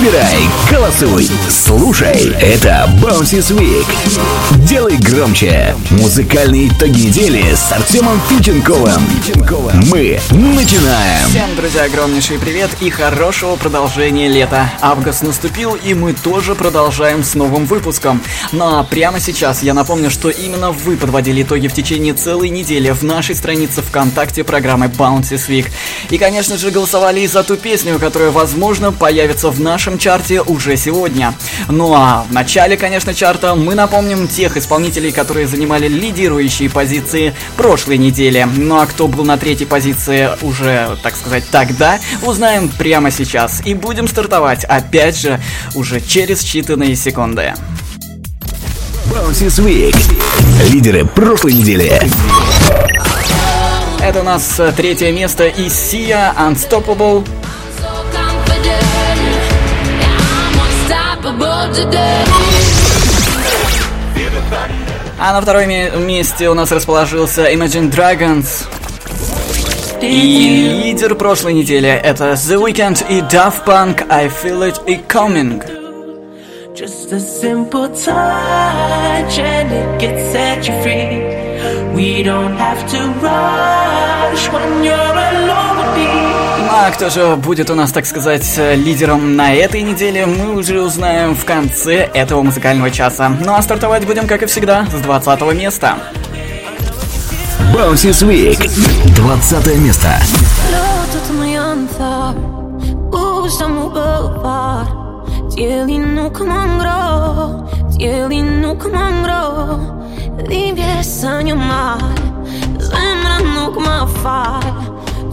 Выбирай, голосуй, слушай. Это Bounces Week. Делай громче. Музыкальные итоги недели с Артемом Фильченковым. Мы начинаем. Всем, друзья, огромнейший привет и хорошего продолжения лета. Август наступил, и мы тоже продолжаем с новым выпуском. Ну а прямо сейчас я напомню, что именно вы подводили итоги в течение целой недели в нашей странице ВКонтакте программы Bounces Week. И, конечно же, голосовали и за ту песню, которая, возможно, появится в нашем чарте уже сегодня. Ну а в начале, конечно, чарта мы напомним тех исполнителей, которые занимали лидирующие позиции прошлой недели. Ну а кто был на третьей позиции уже, так сказать, тогда, узнаем прямо сейчас. И будем стартовать, опять же, уже через считанные секунды. Bounces Week. Лидеры прошлой недели. Это у нас э, третье место из Sia Unstoppable. А на втором месте у нас расположился Imagine Dragons. И лидер прошлой недели это The Weeknd и Daft Punk I Feel It и Coming. Just a simple touch and it gets set you free. We don't have to rush when you're alone. А кто же будет у нас, так сказать, лидером на этой неделе, мы уже узнаем в конце этого музыкального часа. Ну а стартовать будем, как и всегда, с 20 места. Bounces Week. 20 место. Dieli nuk më ngro, dieli nuk më ngro Dhimbje së një mal, zemra fal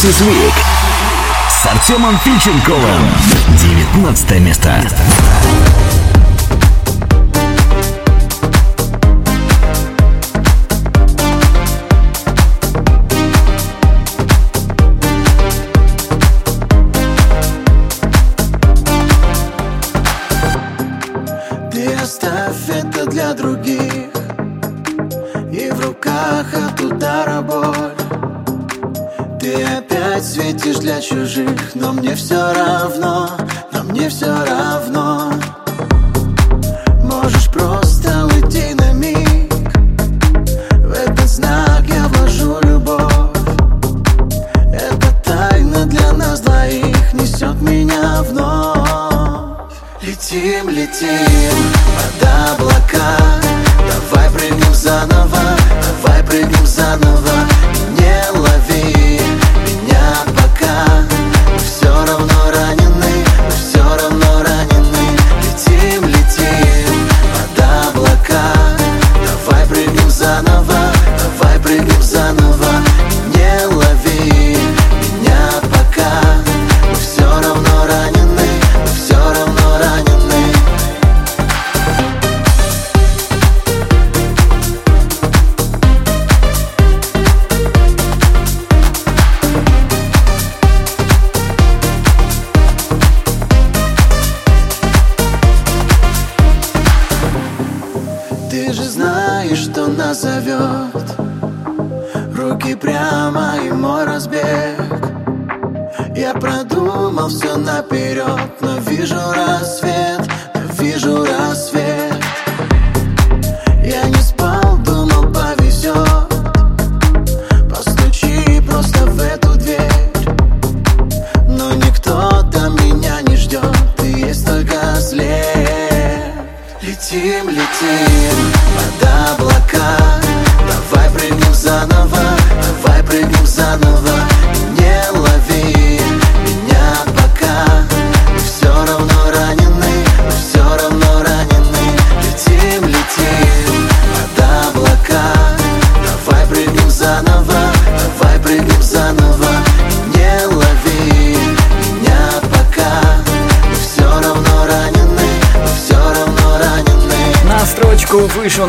Bounces Week с Артемом Фильченковым. 19 место. Ты продумал все наперед Но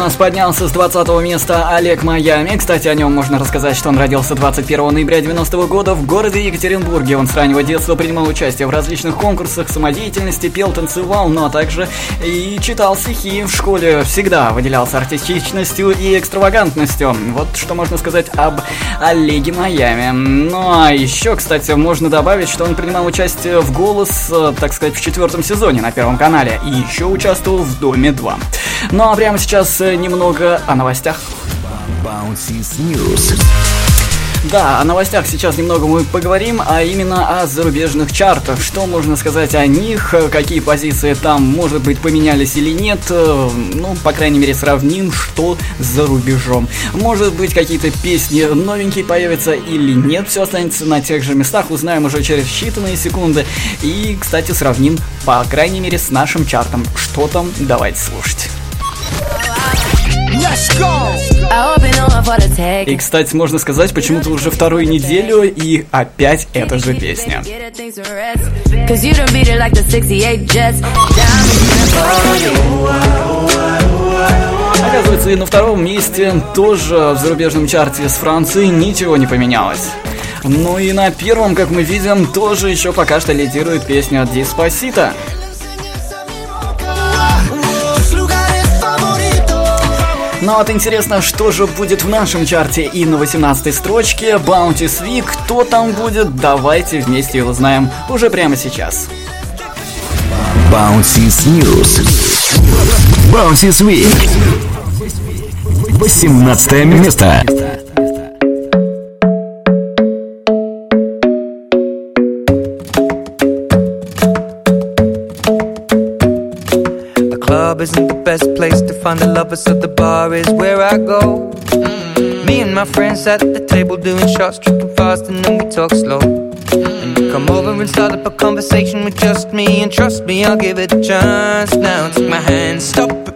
нас поднялся с 20 места Олег Майами. Кстати, о нем можно рассказать, что он родился 21 ноября 90 года в городе Екатеринбурге. Он с раннего детства принимал участие в различных конкурсах самодеятельности, пел, танцевал, но также и читал стихи в школе. Всегда выделялся артистичностью и экстравагантностью. Вот что можно сказать об Олеге Майами. Ну а еще, кстати, можно добавить, что он принимал участие в «Голос», э, так сказать, в четвертом сезоне на Первом канале. И еще участвовал в «Доме 2». Ну а прямо сейчас э, немного о новостях. Да, о новостях сейчас немного мы поговорим, а именно о зарубежных чартах. Что можно сказать о них, э, какие позиции там, может быть, поменялись или нет. э, Ну, по крайней мере, сравним, что за рубежом. Может быть, какие-то песни новенькие появятся или нет, все останется на тех же местах, узнаем уже через считанные секунды. И, кстати, сравним, по крайней мере, с нашим чартом. Что там, давайте слушать. И, кстати, можно сказать, почему-то уже вторую неделю, и опять эта же песня. Cause you done beat it like the 68 Jets. Оказывается, и на втором месте тоже в зарубежном чарте с Франции ничего не поменялось. Ну и на первом, как мы видим, тоже еще пока что лидирует песня Диспосита. Но вот интересно, что же будет в нашем чарте и на 18 строчке Bounty Sweet, кто там будет, давайте вместе и узнаем уже прямо сейчас. Bounty's News. Bounty's Week. 18 место. Lovers, so the bar is where I go. Mm-hmm. Me and my friends at the table doing shots, tripping fast, and then we talk slow. Mm-hmm. And you come over and start up a conversation with just me, and trust me, I'll give it a chance. Now take my hand, stop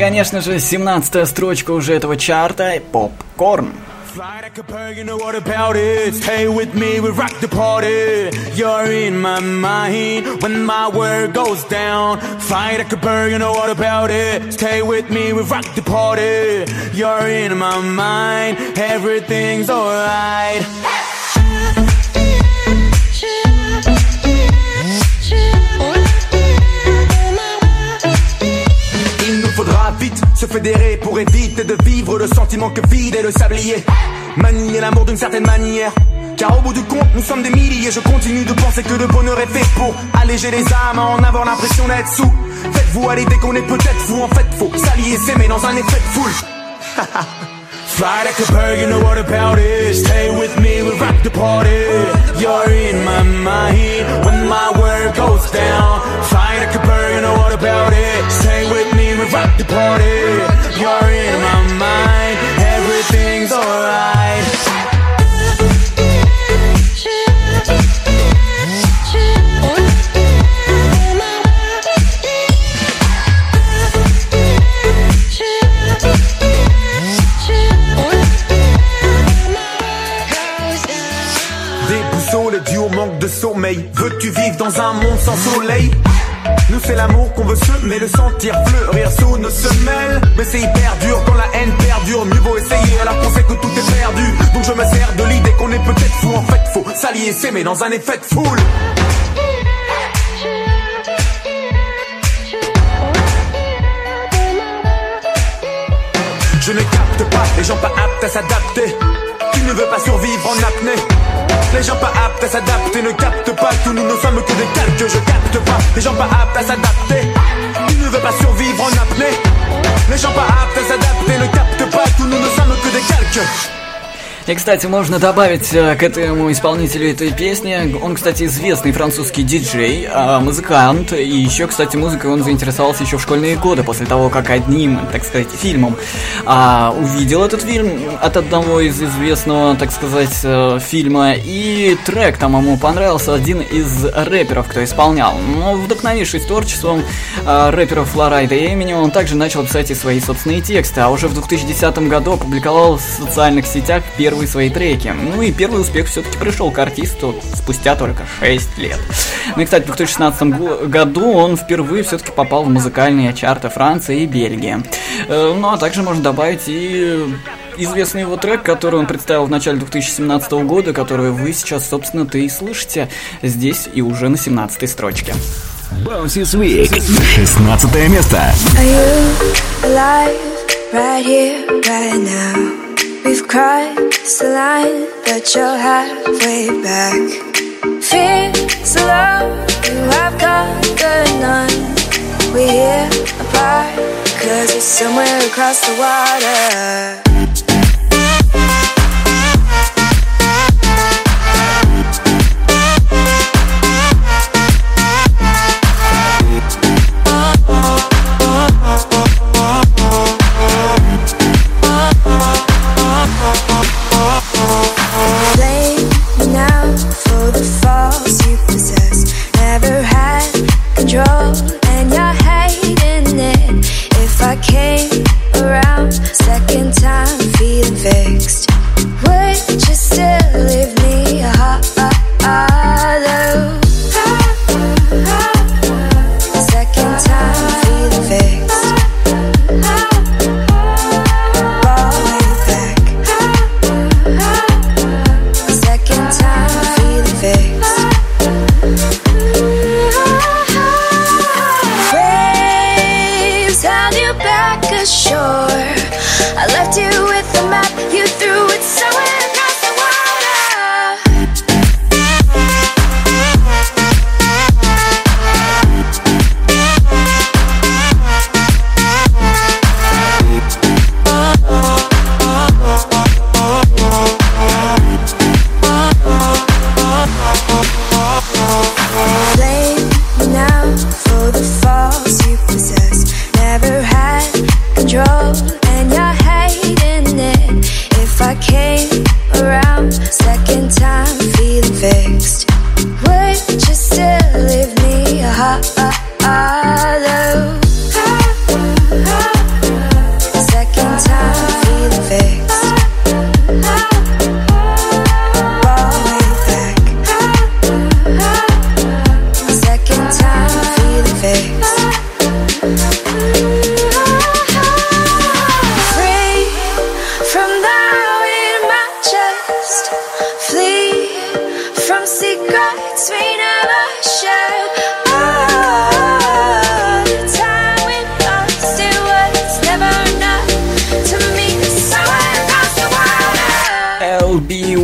Конечно же, 17 строчка уже этого чарта — «Попкорн». Fly like a bird, you know what about it? Stay with me, we rock the party. You're in my mind when my word goes down. Fly like a bird, you know what about it? Stay with me, we rock the party. You're in my mind, everything's alright. Il fédérer pour éviter de vivre le sentiment que vide est le sablier. Manier l'amour d'une certaine manière. Car au bout du compte, nous sommes des milliers. Je continue de penser que le bonheur est fait pour alléger les âmes, en avoir l'impression d'être sous. Faites-vous à l'idée qu'on est peut-être fou. En fait, faut s'allier, s'aimer dans un effet de foule. Fly like a bird, you know what about it. Stay with me, we rock the party. You're in my mind when my word goes down. Fly like a bird, you know what about it. We rock the party. You're in my mind, everything's alright. Déboussolé dû au manque de sommeil. Veux-tu vivre dans un monde sans soleil? Nous c'est l'amour qu'on veut semer, le sentir fleurir sous nos semelles. Mais c'est hyper dur quand la haine perdure. Mieux vaut essayer alors qu'on sait que tout est perdu. Donc je me sers de l'idée qu'on est peut-être fou. En fait faut s'allier, s'aimer dans un effet de foule. Je ne capte pas les gens pas aptes à s'adapter. Tu ne veux pas survivre en apnée les gens pas aptes à s'adapter ne captent pas que nous ne sommes que des calques. Je capte pas. Les gens pas aptes à s'adapter. Tu ne veux pas survivre en apnée. Les gens pas aptes à s'adapter ne captent pas que nous ne sommes que des calques. И, кстати, можно добавить э, к этому исполнителю этой песни, он, кстати, известный французский диджей, э, музыкант, и еще, кстати, музыкой он заинтересовался еще в школьные годы, после того, как одним, так сказать, фильмом а, увидел этот фильм от одного из известного, так сказать, э, фильма, и трек там ему понравился один из рэперов, кто исполнял. Но вдохновившись творчеством э, рэперов Флорайда и Эмини, он также начал писать и свои собственные тексты, а уже в 2010 году опубликовал в социальных сетях первые свои треки. Ну и первый успех все-таки пришел к артисту спустя только 6 лет. Ну и, кстати, в 2016 го- году он впервые все-таки попал в музыкальные чарты Франции и Бельгии. Э, Ну а также можно добавить и известный его трек, который он представил в начале 2017 года, который вы сейчас, собственно-то и слышите здесь и уже на 17 строчке. Bouncy Sweet. 16 место. Are you alive right here, right now? We've crossed the line, but you're halfway back. Fears of love, you have conquered none. We're here apart, cause it's somewhere across the water.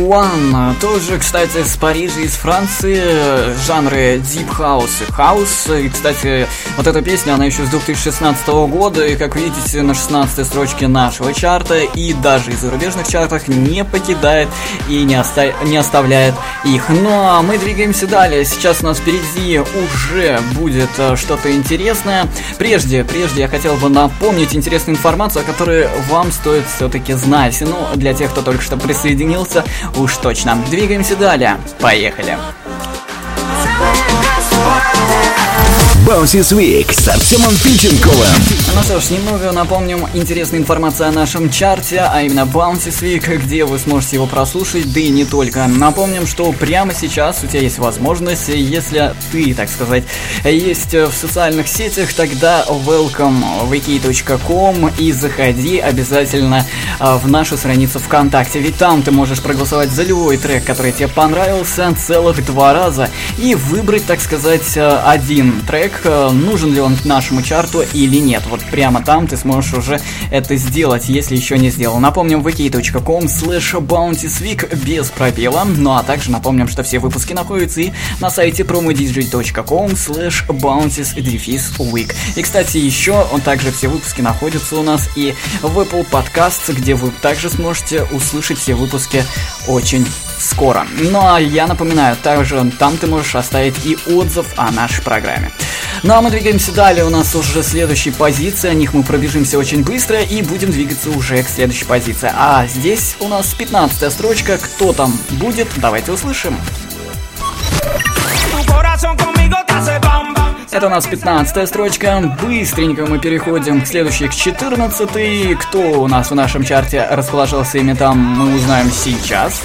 LB1, тоже, кстати, с Парижа, из Франции, жанры Deep House и House. И, кстати, вот эта песня, она еще с 2016 года, и, как видите, на 16 строчке нашего чарта, и даже из зарубежных чартах не покидает и не, оста- не оставляет их. Ну, а мы двигаемся далее. Сейчас у нас впереди уже будет э, что-то интересное. Прежде, прежде я хотел бы напомнить интересную информацию, о которой вам стоит все-таки знать. Ну, для тех, кто только что присоединился, уж точно. Двигаемся далее. Поехали. Bouncy Week с Артемом Пиченковым. Ну что ж, немного напомним интересную информацию о нашем чарте, а именно Bouncy Week, где вы сможете его прослушать, да и не только. Напомним, что прямо сейчас у тебя есть возможность, если ты, так сказать, есть в социальных сетях, тогда welcome wiki.com и заходи обязательно а, в нашу страницу ВКонтакте, ведь там ты можешь проголосовать за любой трек, который тебе понравился целых два раза и выбрать, так сказать, э, один трек, нужен ли он нашему чарту или нет. Вот прямо там ты сможешь уже это сделать, если еще не сделал. Напомним, wiki.com slash bountysweek без пробела. Ну а также напомним, что все выпуски находятся и на сайте promodj.com slash week. И, кстати, еще он также все выпуски находятся у нас и в Apple Podcasts, где вы также сможете услышать все выпуски очень скоро. Ну а я напоминаю, также там ты можешь оставить и отзыв о нашей программе. Ну а мы двигаемся далее, у нас уже следующие позиции, о них мы пробежимся очень быстро и будем двигаться уже к следующей позиции. А здесь у нас 15 строчка, кто там будет, давайте услышим. Это у нас 15 строчка. Быстренько мы переходим к следующей, к 14 Кто у нас в нашем чарте расположился именно там, мы узнаем сейчас.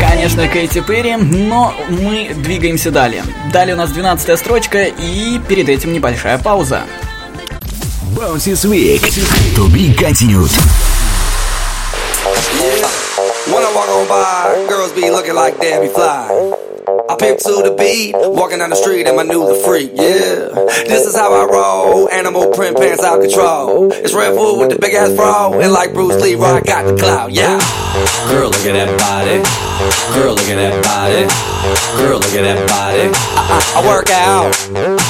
Конечно, Кейти Перри, но мы двигаемся далее. Далее у нас 12 строчка и перед этим небольшая пауза. Bouncy Week. To be continued. When I walk on by, girls be looking like Debbie Fly. Pimp to the beat, walking down the street and my new the freak, yeah. This is how I roll, animal print pants out control. It's Red Bull with the big ass bra, and like Bruce Lee, I got the clout, yeah. Girl, look at that body. Girl, look at that body. Girl, look at that body. I, I, I work out.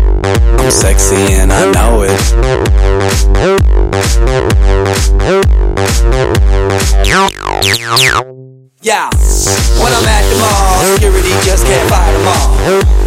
Sexy and I know it. Yeah, when I'm at the mall, security just can't fight them all.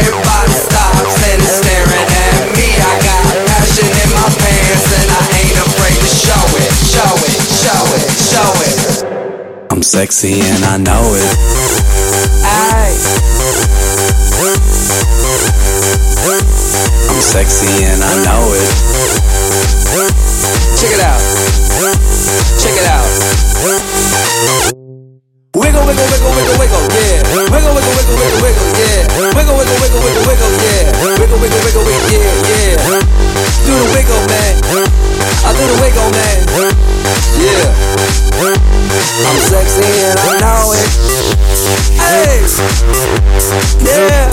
Everybody stops and is staring at me. I got passion in my pants and I ain't afraid to show it, show it, show it, show it. I'm sexy and I know it. Aye. I'm sexy and I know it. Check it out. Check it out wiggle, wiggle, wiggle, wiggle, yeah. Wiggle, wiggle, wiggle, wiggle, wiggle, yeah. Wiggle, wiggle, wiggle, wiggle, wiggle, yeah. Wiggle, wiggle, wiggle, wiggle, yeah, yeah. Do the wiggle, man. I do the wiggle, man. Yeah. I'm sexy and I know it. Hey. Yeah.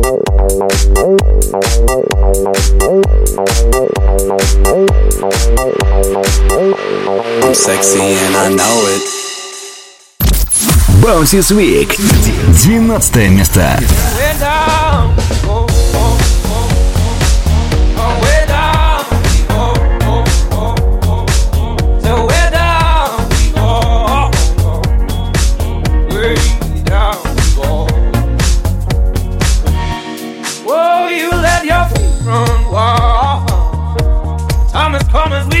I'm sexy and I know it. Bouncy Week. 12 место. promise we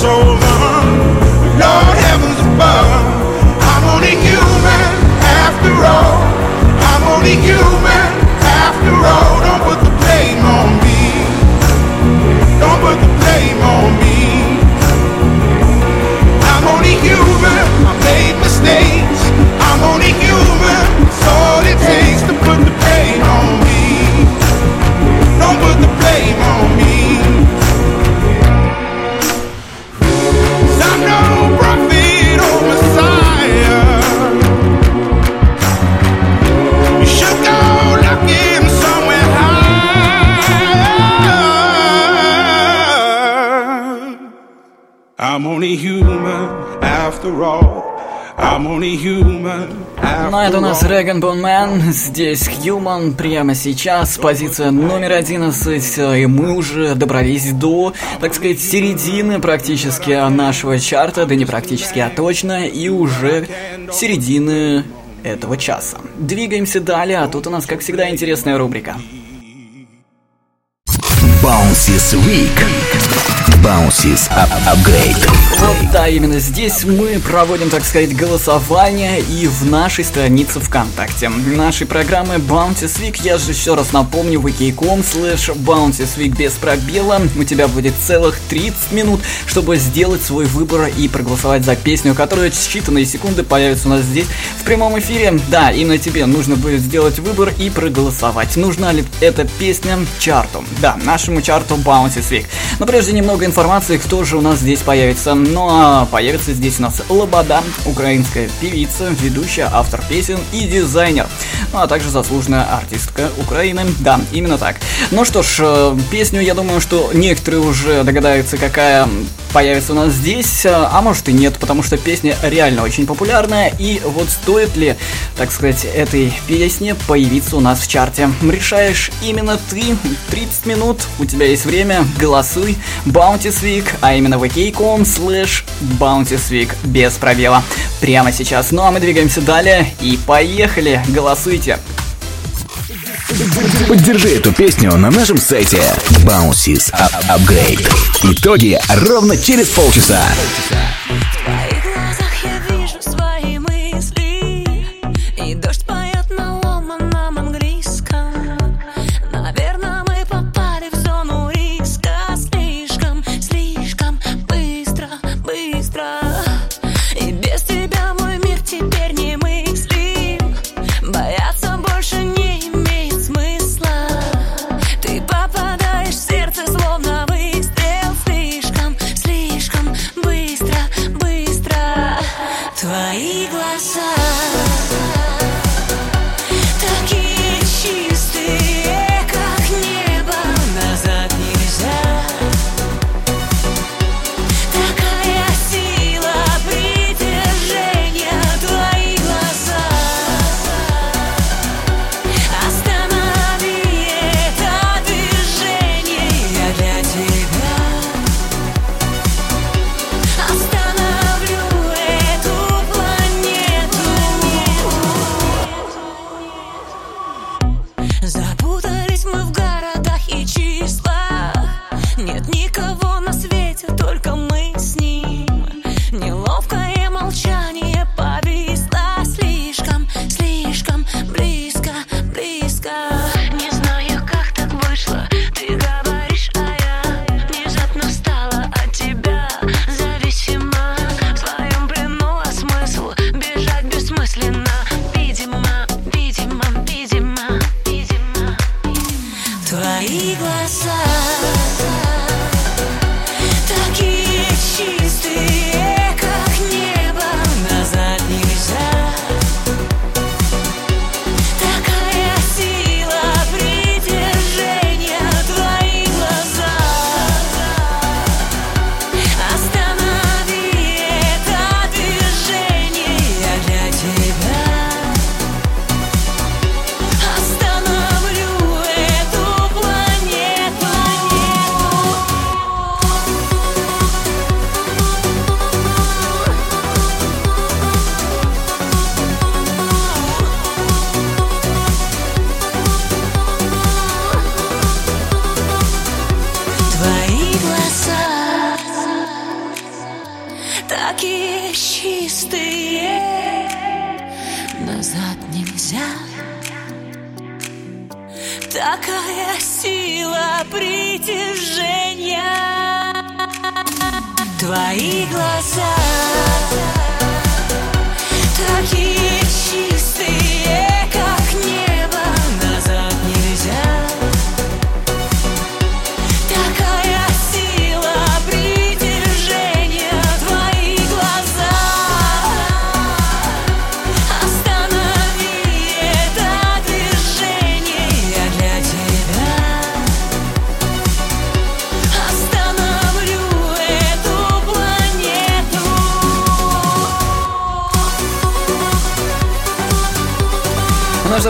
so I'm only human. After Ну, это у нас Bone Man, здесь Human, прямо сейчас, позиция номер 11, и мы уже добрались до, так сказать, середины практически нашего чарта, да не практически, а точно, и уже середины этого часа. Двигаемся далее, а тут у нас, как всегда, интересная рубрика. Bounces Week. Bounces Up Upgrade. Вот да, именно здесь мы проводим, так сказать, голосование и в нашей странице ВКонтакте. Нашей программы Bounties Week, я же еще раз напомню, wiki.com slash Bounties Week без пробела. У тебя будет целых 30 минут, чтобы сделать свой выбор и проголосовать за песню, которая считанные секунды появится у нас здесь в прямом эфире. Да, именно тебе нужно будет сделать выбор и проголосовать. Нужна ли эта песня чарту? Да, нашему чарту Bounties Week. Но прежде немного информации, кто же у нас здесь появится. Ну а появится здесь у нас Лобода, украинская певица, ведущая, автор песен и дизайнер. А также заслуженная артистка Украины. Да, именно так. Ну что ж, э, песню, я думаю, что некоторые уже догадаются, какая появится у нас здесь, э, а может и нет, потому что песня реально очень популярная, и вот стоит ли, так сказать, этой песне появиться у нас в чарте. Решаешь именно ты, 30 минут, у тебя есть время, голосуй, Bounties Week, а именно vk.com slash Bounties Week, без пробела, прямо сейчас. Ну а мы двигаемся далее, и поехали, голосуйте. Поддержи эту песню на нашем сайте Bounces Up Upgrade. Итоги ровно через полчаса.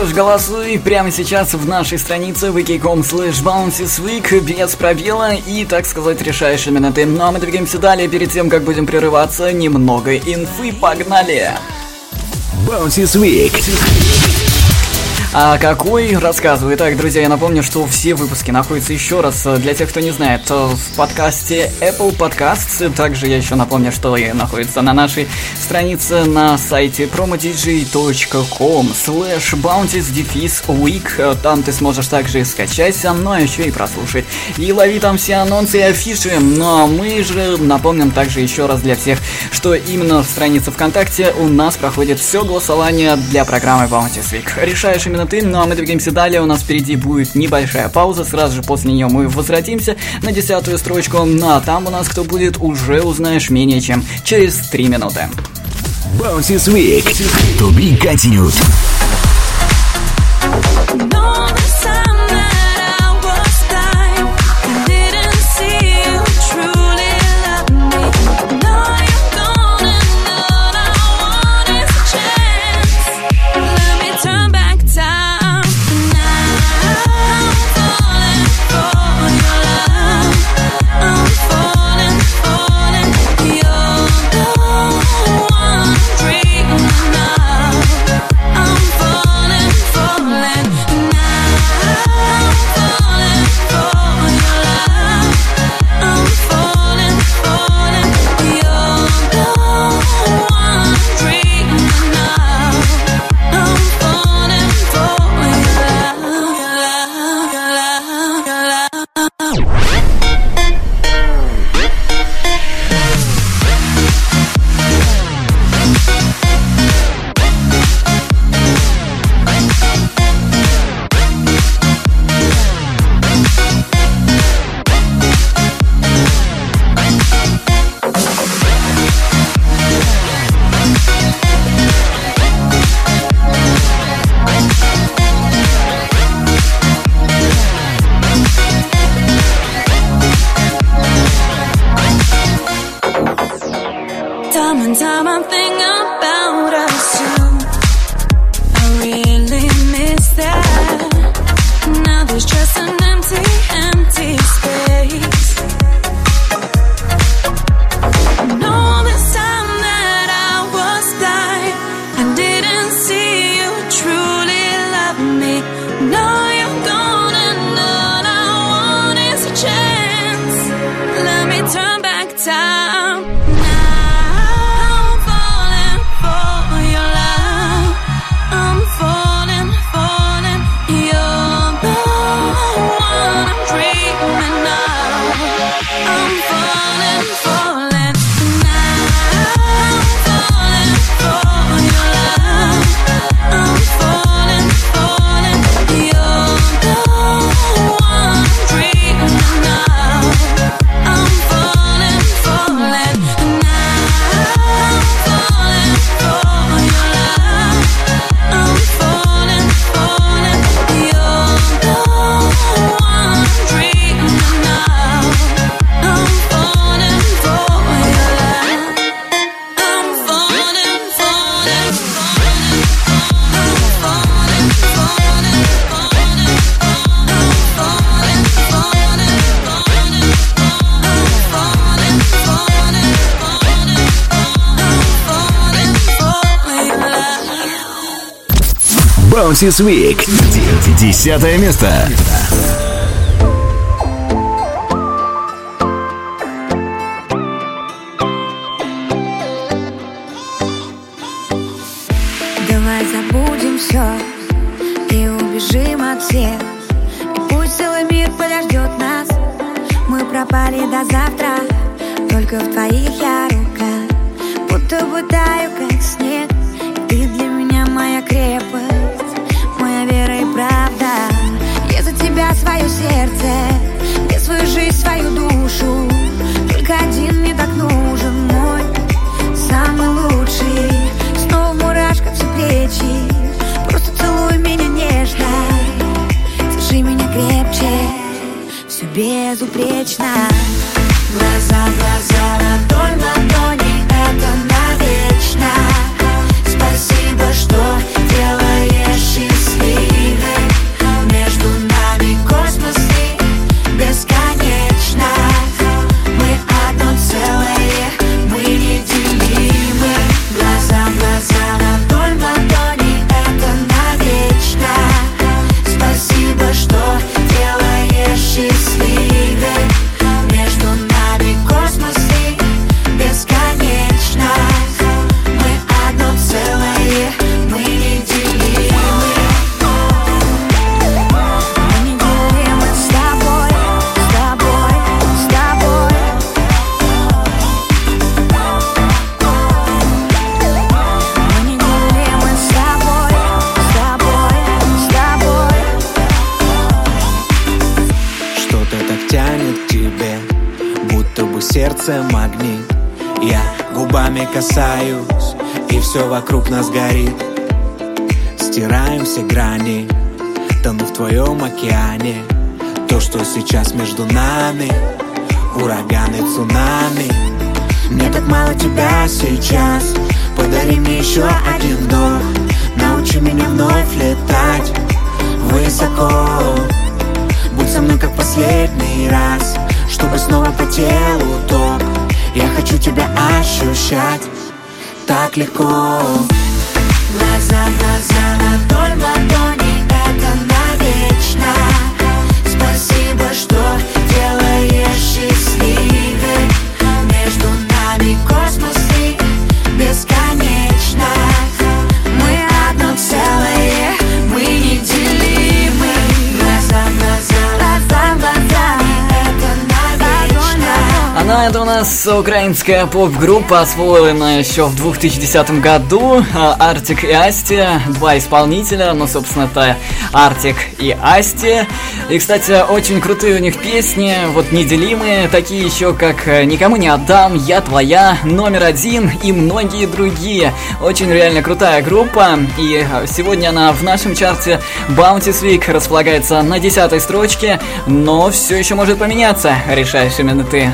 Ж, голосуй прямо сейчас в нашей странице wiki.com slash bouncesweek без пробела и, так сказать, решаешь именно ты. Ну а мы двигаемся далее. Перед тем, как будем прерываться, немного инфы. Погнали! Bounces Week. А какой? Рассказываю. Итак, друзья, я напомню, что все выпуски находятся еще раз, э, для тех, кто не знает, э, в подкасте Apple Podcasts. Также я еще напомню, что и находится на нашей странице на сайте promodj.com slash bounties дефис week. Э, Там ты сможешь также скачать, ну а еще и прослушать. И лови там все анонсы и афиши. Ну а мы же напомним также еще раз для всех, что именно в странице ВКонтакте у нас проходит все голосование для программы Bounties Week. Решаешь именно ты, ну а мы двигаемся далее. У нас впереди будет небольшая пауза. Сразу же после нее мы возвратимся на десятую строчку. Ну а там у нас кто будет, уже узнаешь менее чем через три минуты. Bounces Week. To be continued. Bounces Week. Десятое место. Нас горит. Стираем все грани, тону в твоем океане. То, что сейчас между нами, ураганы, цунами. Мне так мало тебя сейчас, подари мне еще один вдох. Научи меня вновь летать высоко. Будь со мной как последний раз Чтобы снова по телу ток. Я хочу тебя ощущать Так легко. Глаза, глаза, ладонь, ладони Это у нас украинская поп-группа, освоенная еще в 2010 году. Артик и Асти, два исполнителя, ну, собственно, это Артик и Асти. И, кстати, очень крутые у них песни, вот неделимые, такие еще как «Никому не отдам», «Я твоя», «Номер один» и многие другие. Очень реально крутая группа, и сегодня она в нашем чарте Bounty Week располагается на десятой строчке, но все еще может поменяться, решаешь именно ты.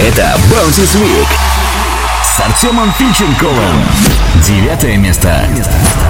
Это Bounces Week с Артемом Фильченковым. Девятое место. На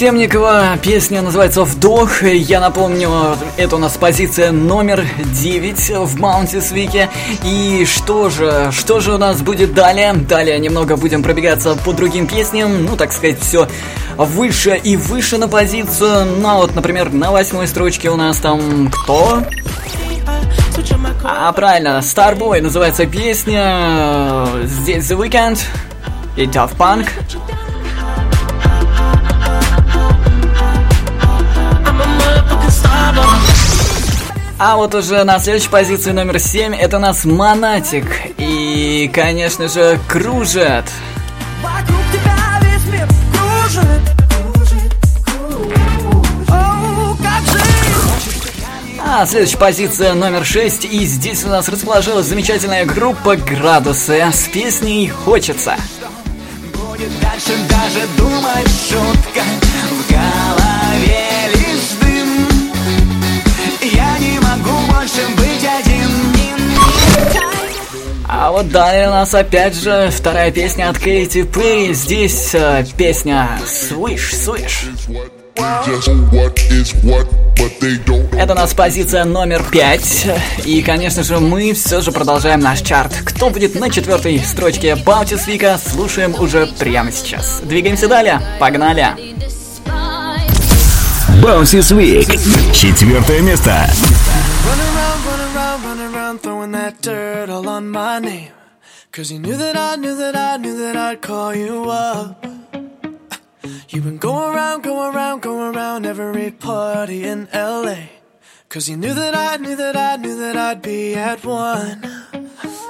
Темникова, песня называется «Вдох». Я напомню, это у нас позиция номер 9 в Маунтис Вике. И что же, что же у нас будет далее? Далее немного будем пробегаться по другим песням. Ну, так сказать, все выше и выше на позицию. Ну, а вот, например, на восьмой строчке у нас там кто? А, правильно, Starboy называется песня. Здесь The Weeknd и Daft Punk. А вот уже на следующей позиции номер 7 это у нас Монатик. И, конечно же, кружит. Вокруг тебя весь мир кружит? А следующая позиция номер 6. И здесь у нас расположилась замечательная группа Градусы с песней «Хочется». Будет дальше даже думать шутка больше быть один А вот далее у нас опять же вторая песня от Кейти Перри. Здесь э, песня «Swish, Swish». Это у нас позиция номер пять. И, конечно же, мы все же продолжаем наш чарт. Кто будет на четвертой строчке Баутис Вика, слушаем уже прямо сейчас. Двигаемся далее. Погнали! Bounces Week. Четвертое место. Around, throwing that dirt all on my name. Cause you knew that I knew that I knew that I'd call you up. You've been going around, going around, going around every party in LA. Cause you knew that I knew that I knew that I'd be at one.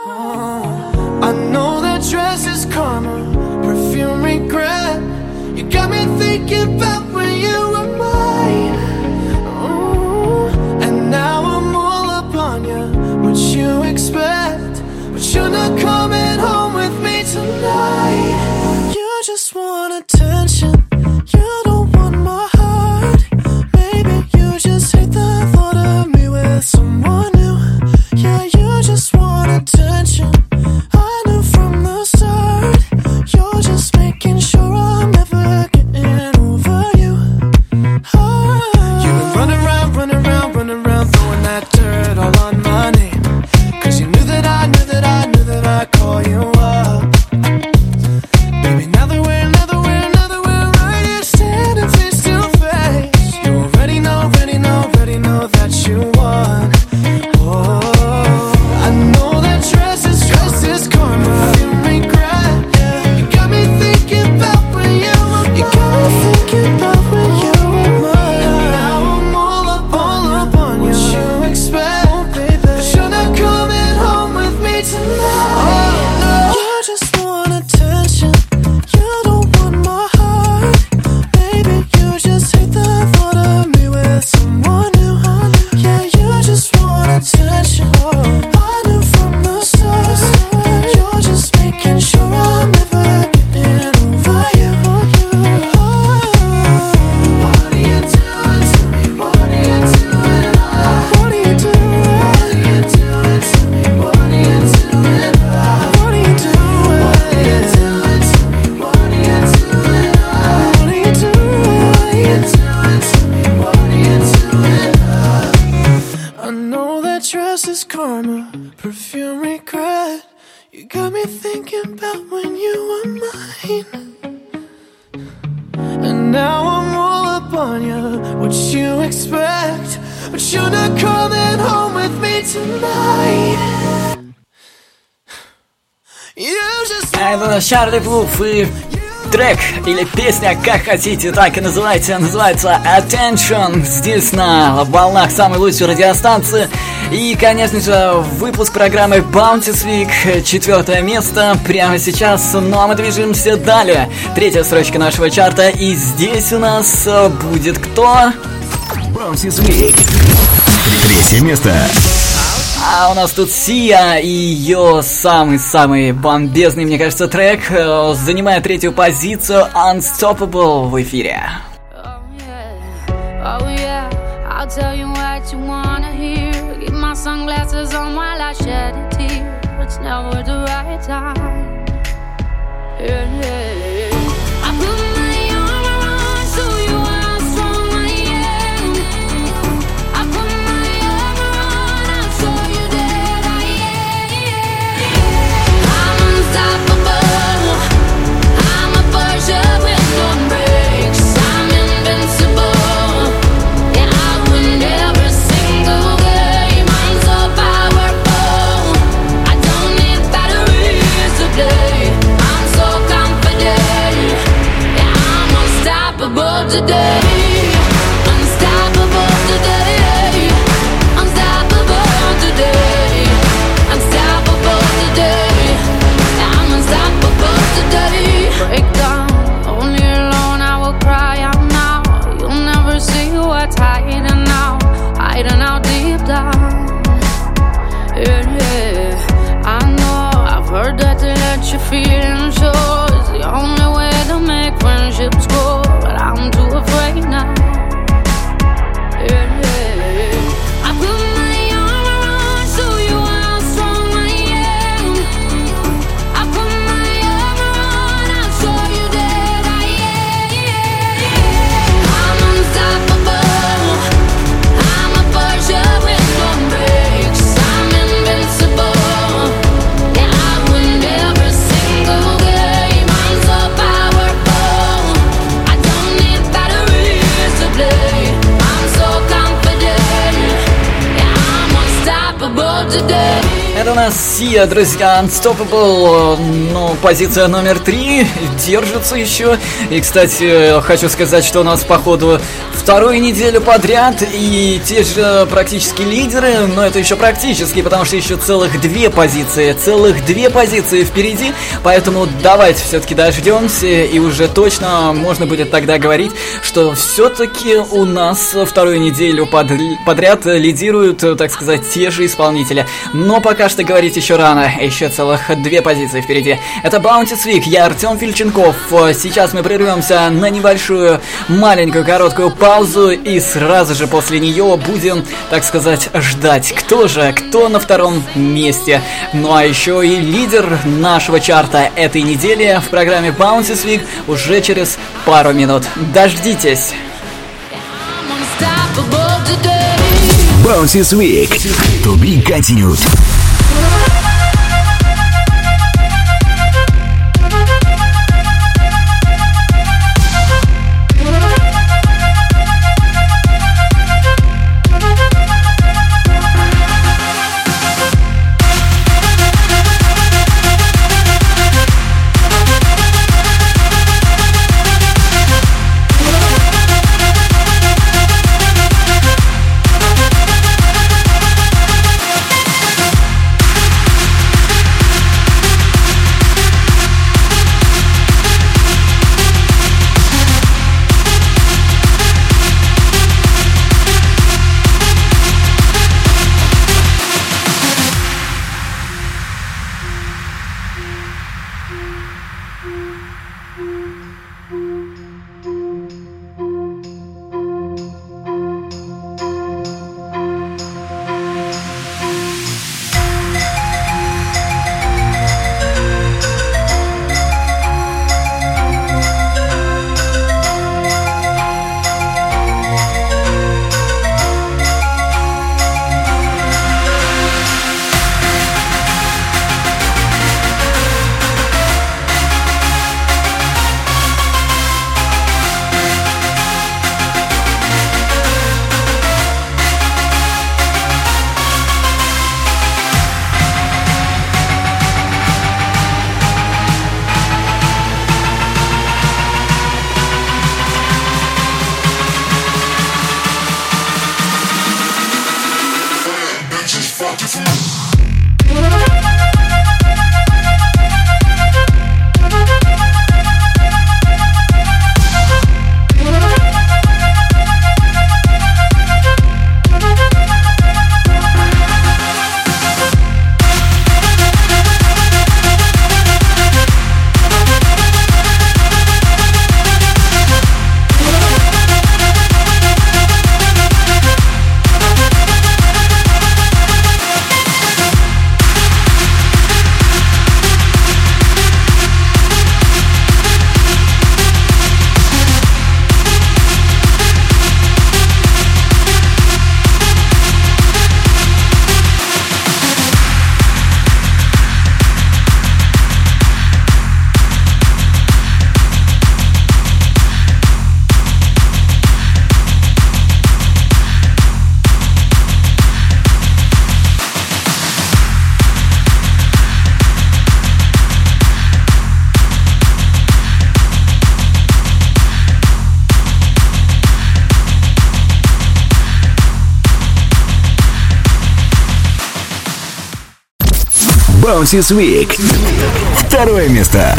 Oh, I know that dress is karma, perfume regret. You got me thinking about when you were mine. You expect? But you're not coming home with me tonight. You just want attention. You don't Это Чарли Пуф и трек или песня, как хотите, так и называйте, называется Attention. Здесь на волнах самой лучшей радиостанции. И, конечно же, выпуск программы Bounty Week, четвертое место прямо сейчас. Ну а мы движемся далее. Третья строчка нашего чарта. И здесь у нас будет кто? Bouncy Week. Третье место. А у нас тут Сия и ее самый-самый бомбезный, мне кажется, трек э, занимает третью позицию Unstoppable в эфире. Oh. Yeah, yeah, Это у нас Сия, друзья, Unstoppable, ну, позиция номер три, держится еще. И, кстати, хочу сказать, что у нас, походу, вторую неделю подряд, и те же практически лидеры, но это еще практически, потому что еще целых две позиции, целых две позиции впереди, поэтому давайте все-таки дождемся, и уже точно можно будет тогда говорить, что все-таки у нас вторую неделю под- подряд лидируют, так сказать, те же исполнители. Но пока что говорить еще рано, еще целых две позиции впереди. Это Bounty Week, я Артем Фильченков. Сейчас мы прервемся на небольшую, маленькую, короткую паузу, и сразу же после нее будем, так сказать, ждать, кто же, кто на втором месте. Ну а еще и лидер нашего чарта этой недели в программе Bounty Week уже через пару минут. Дождитесь! Bouncy Week. To be continued. Bounces Week. Второе место.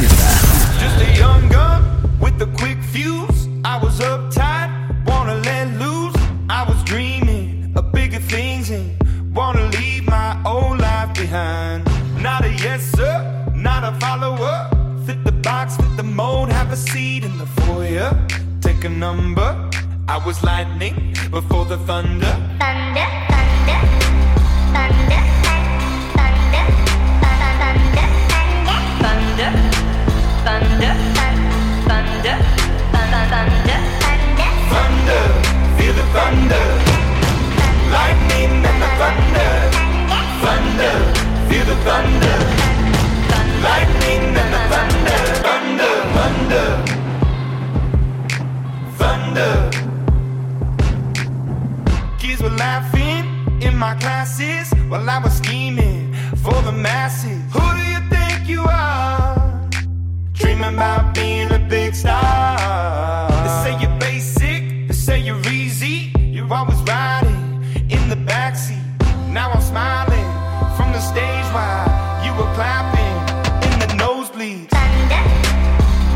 The backseat. Now I'm smiling from the stage while you were clapping in the nosebleeds.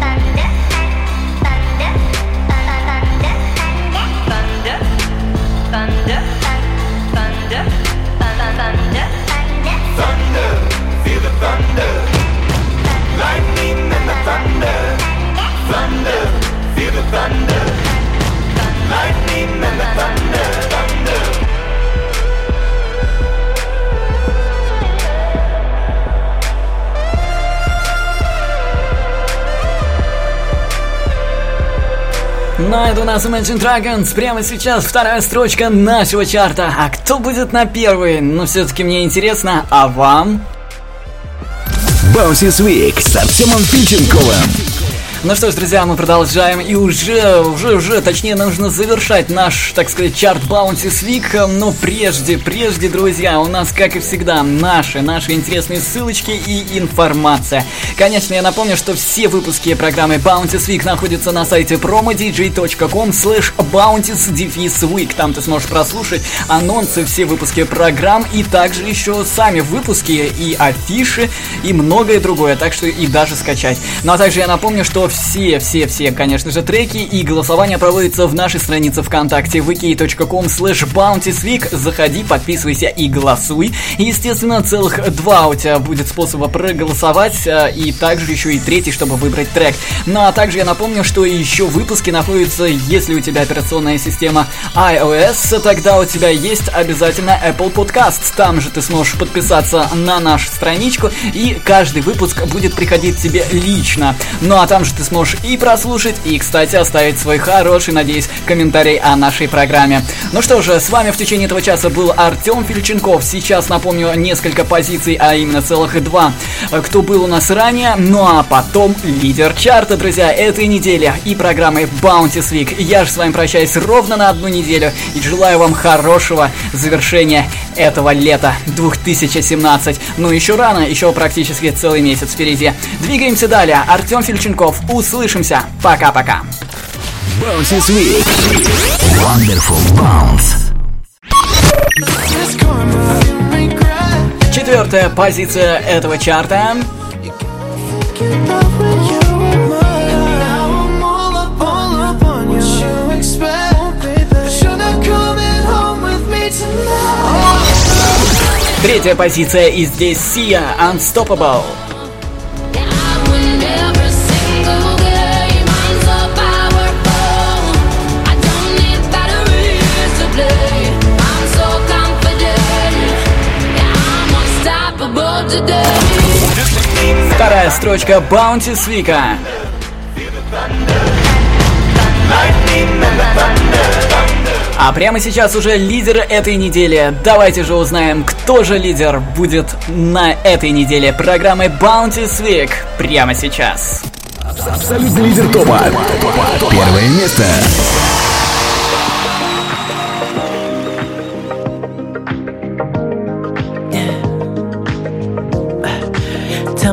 thunder, thunder, thunder, thunder, thunder, thunder, thunder, Thunder, feel the thunder. Lightning and the thunder. Thunder, feel the thunder. Ну, это у нас Imagine Dragons. Прямо сейчас вторая строчка нашего чарта. А кто будет на первой? Ну, все-таки мне интересно. А вам? Bounces Week с Артемом Пиченковым. Ну что ж, друзья, мы продолжаем и уже, уже, уже, точнее, нужно завершать наш, так сказать, чарт Bounty Week. Но прежде, прежде, друзья, у нас, как и всегда, наши, наши интересные ссылочки и информация. Конечно, я напомню, что все выпуски программы Bounty Week находятся на сайте promodj.com slash bounties Там ты сможешь прослушать анонсы, все выпуски программ и также еще сами выпуски и афиши и многое другое, так что и даже скачать. Ну а также я напомню, что все, все, все, конечно же, треки и голосование проводится в нашей странице ВКонтакте wiki.com slash bountiesweek. Заходи, подписывайся и голосуй. Естественно, целых два у тебя будет способа проголосовать, а, и также еще и третий, чтобы выбрать трек. Ну а также я напомню, что еще выпуски находятся, если у тебя операционная система iOS, тогда у тебя есть обязательно Apple Podcast. Там же ты сможешь подписаться на нашу страничку, и каждый выпуск будет приходить тебе лично. Ну а там же ты сможешь и прослушать, и, кстати, оставить свой хороший, надеюсь, комментарий о нашей программе. Ну что же, с вами в течение этого часа был Артем Фильченков. Сейчас напомню несколько позиций, а именно целых два, кто был у нас ранее. Ну а потом лидер чарта, друзья, этой недели и программы Bounty Week. Я же с вами прощаюсь ровно на одну неделю и желаю вам хорошего завершения этого лета 2017. Ну еще рано, еще практически целый месяц впереди. Двигаемся далее. Артем Фильченков. Услышимся. Пока-пока. Bounces Week. Wonderful Bounce. Четвертая позиция этого чарта. Третья позиция и здесь Сия Unstoppable. Вторая строчка Bounty Свика. А прямо сейчас уже лидер этой недели. Давайте же узнаем, кто же лидер будет на этой неделе программы Bounty Week прямо сейчас. Абсолютный лидер топа. Первое место.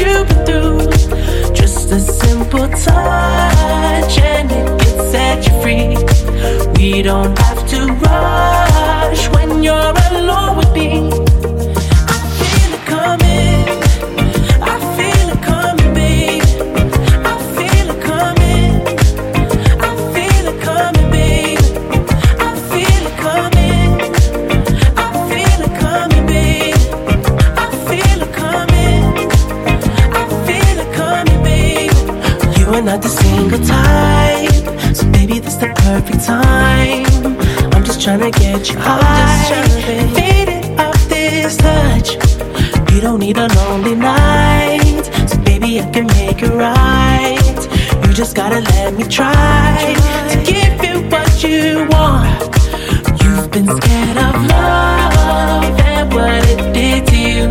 you've been through. Just a simple touch and it can set you free. We don't have to rush when you're alone with me. Get you high, faded off this touch. You don't need a lonely night, so baby, I can make it right. You just gotta let me try to give you what you want. You've been scared of love and what it did to you.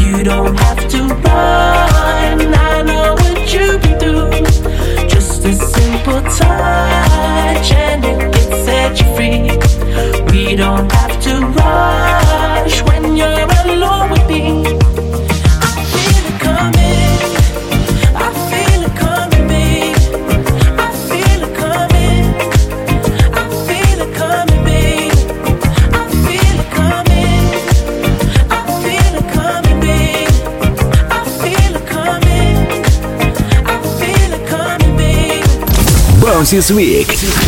You don't have to run. I know what you've been through. Just a simple touch pretending it set you free. We don't have to rush when you're alone with me. Week.